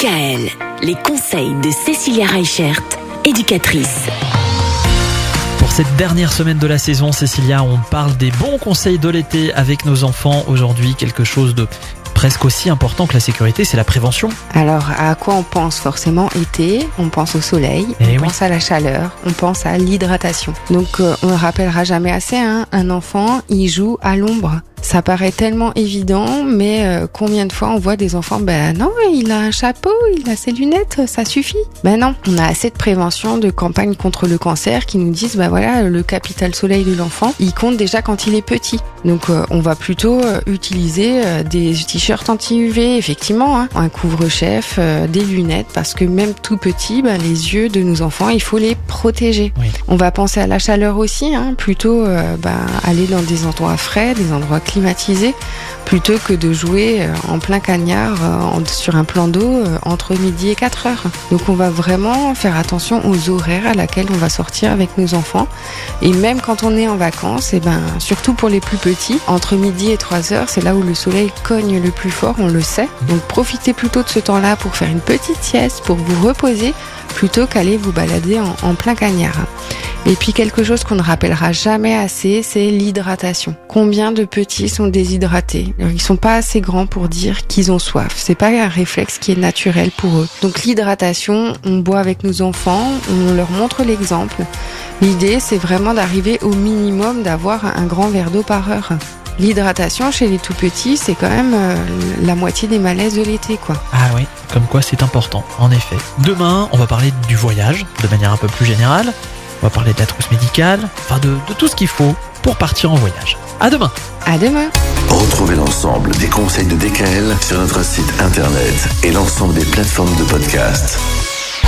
DKL, les conseils de Cécilia Reichert, éducatrice. Pour cette dernière semaine de la saison, Cécilia, on parle des bons conseils de l'été avec nos enfants. Aujourd'hui, quelque chose de presque aussi important que la sécurité, c'est la prévention. Alors, à quoi on pense forcément été? On pense au soleil, Eh on oui. pense à la chaleur, on pense à l'hydratation. Donc, euh, on ne rappellera jamais assez, hein, un enfant, il joue à l'ombre. Ça paraît tellement évident, mais euh, combien de fois on voit des enfants, ben non, il a un chapeau, il a ses lunettes, ça suffit. Ben non, on a assez de prévention, de campagne contre le cancer qui nous disent, ben voilà, le capital soleil de l'enfant, il compte déjà quand il est petit. Donc euh, on va plutôt euh, utiliser des t-shirts anti-UV, effectivement, hein, un couvre-chef, euh, des lunettes, parce que même tout petit, ben, les yeux de nos enfants, il faut les protéger. Oui. On va penser à la chaleur aussi, hein, plutôt ben, aller dans des endroits frais, des endroits plutôt que de jouer euh, en plein cagnard euh, sur un plan d'eau euh, entre midi et 4 heures. Donc on va vraiment faire attention aux horaires à laquelle on va sortir avec nos enfants. Et même quand on est en vacances, et ben surtout pour les plus petits, entre midi et 3 heures, c'est là où le soleil cogne le plus fort, on le sait. Donc profitez plutôt de ce temps-là pour faire une petite sieste, pour vous reposer, plutôt qu'aller vous balader en plein cagnard. Et puis quelque chose qu'on ne rappellera jamais assez, c'est l'hydratation. Combien de petits sont déshydratés? Ils sont pas assez grands pour dire qu'ils ont soif. C'est pas un réflexe qui est naturel pour eux. Donc l'hydratation, on boit avec nos enfants, on leur montre l'exemple. L'idée, c'est vraiment d'arriver au minimum d'avoir un grand verre d'eau par heure. L'hydratation chez les tout petits, c'est quand même euh, la moitié des malaises de l'été, quoi. Ah oui, comme quoi c'est important, en effet. Demain, on va parler du voyage, de manière un peu plus générale. On va parler de la trousse médicale, enfin de, de tout ce qu'il faut pour partir en voyage. À demain À demain! Retrouvez l'ensemble des conseils de DKL sur notre site internet et l'ensemble des plateformes de podcast.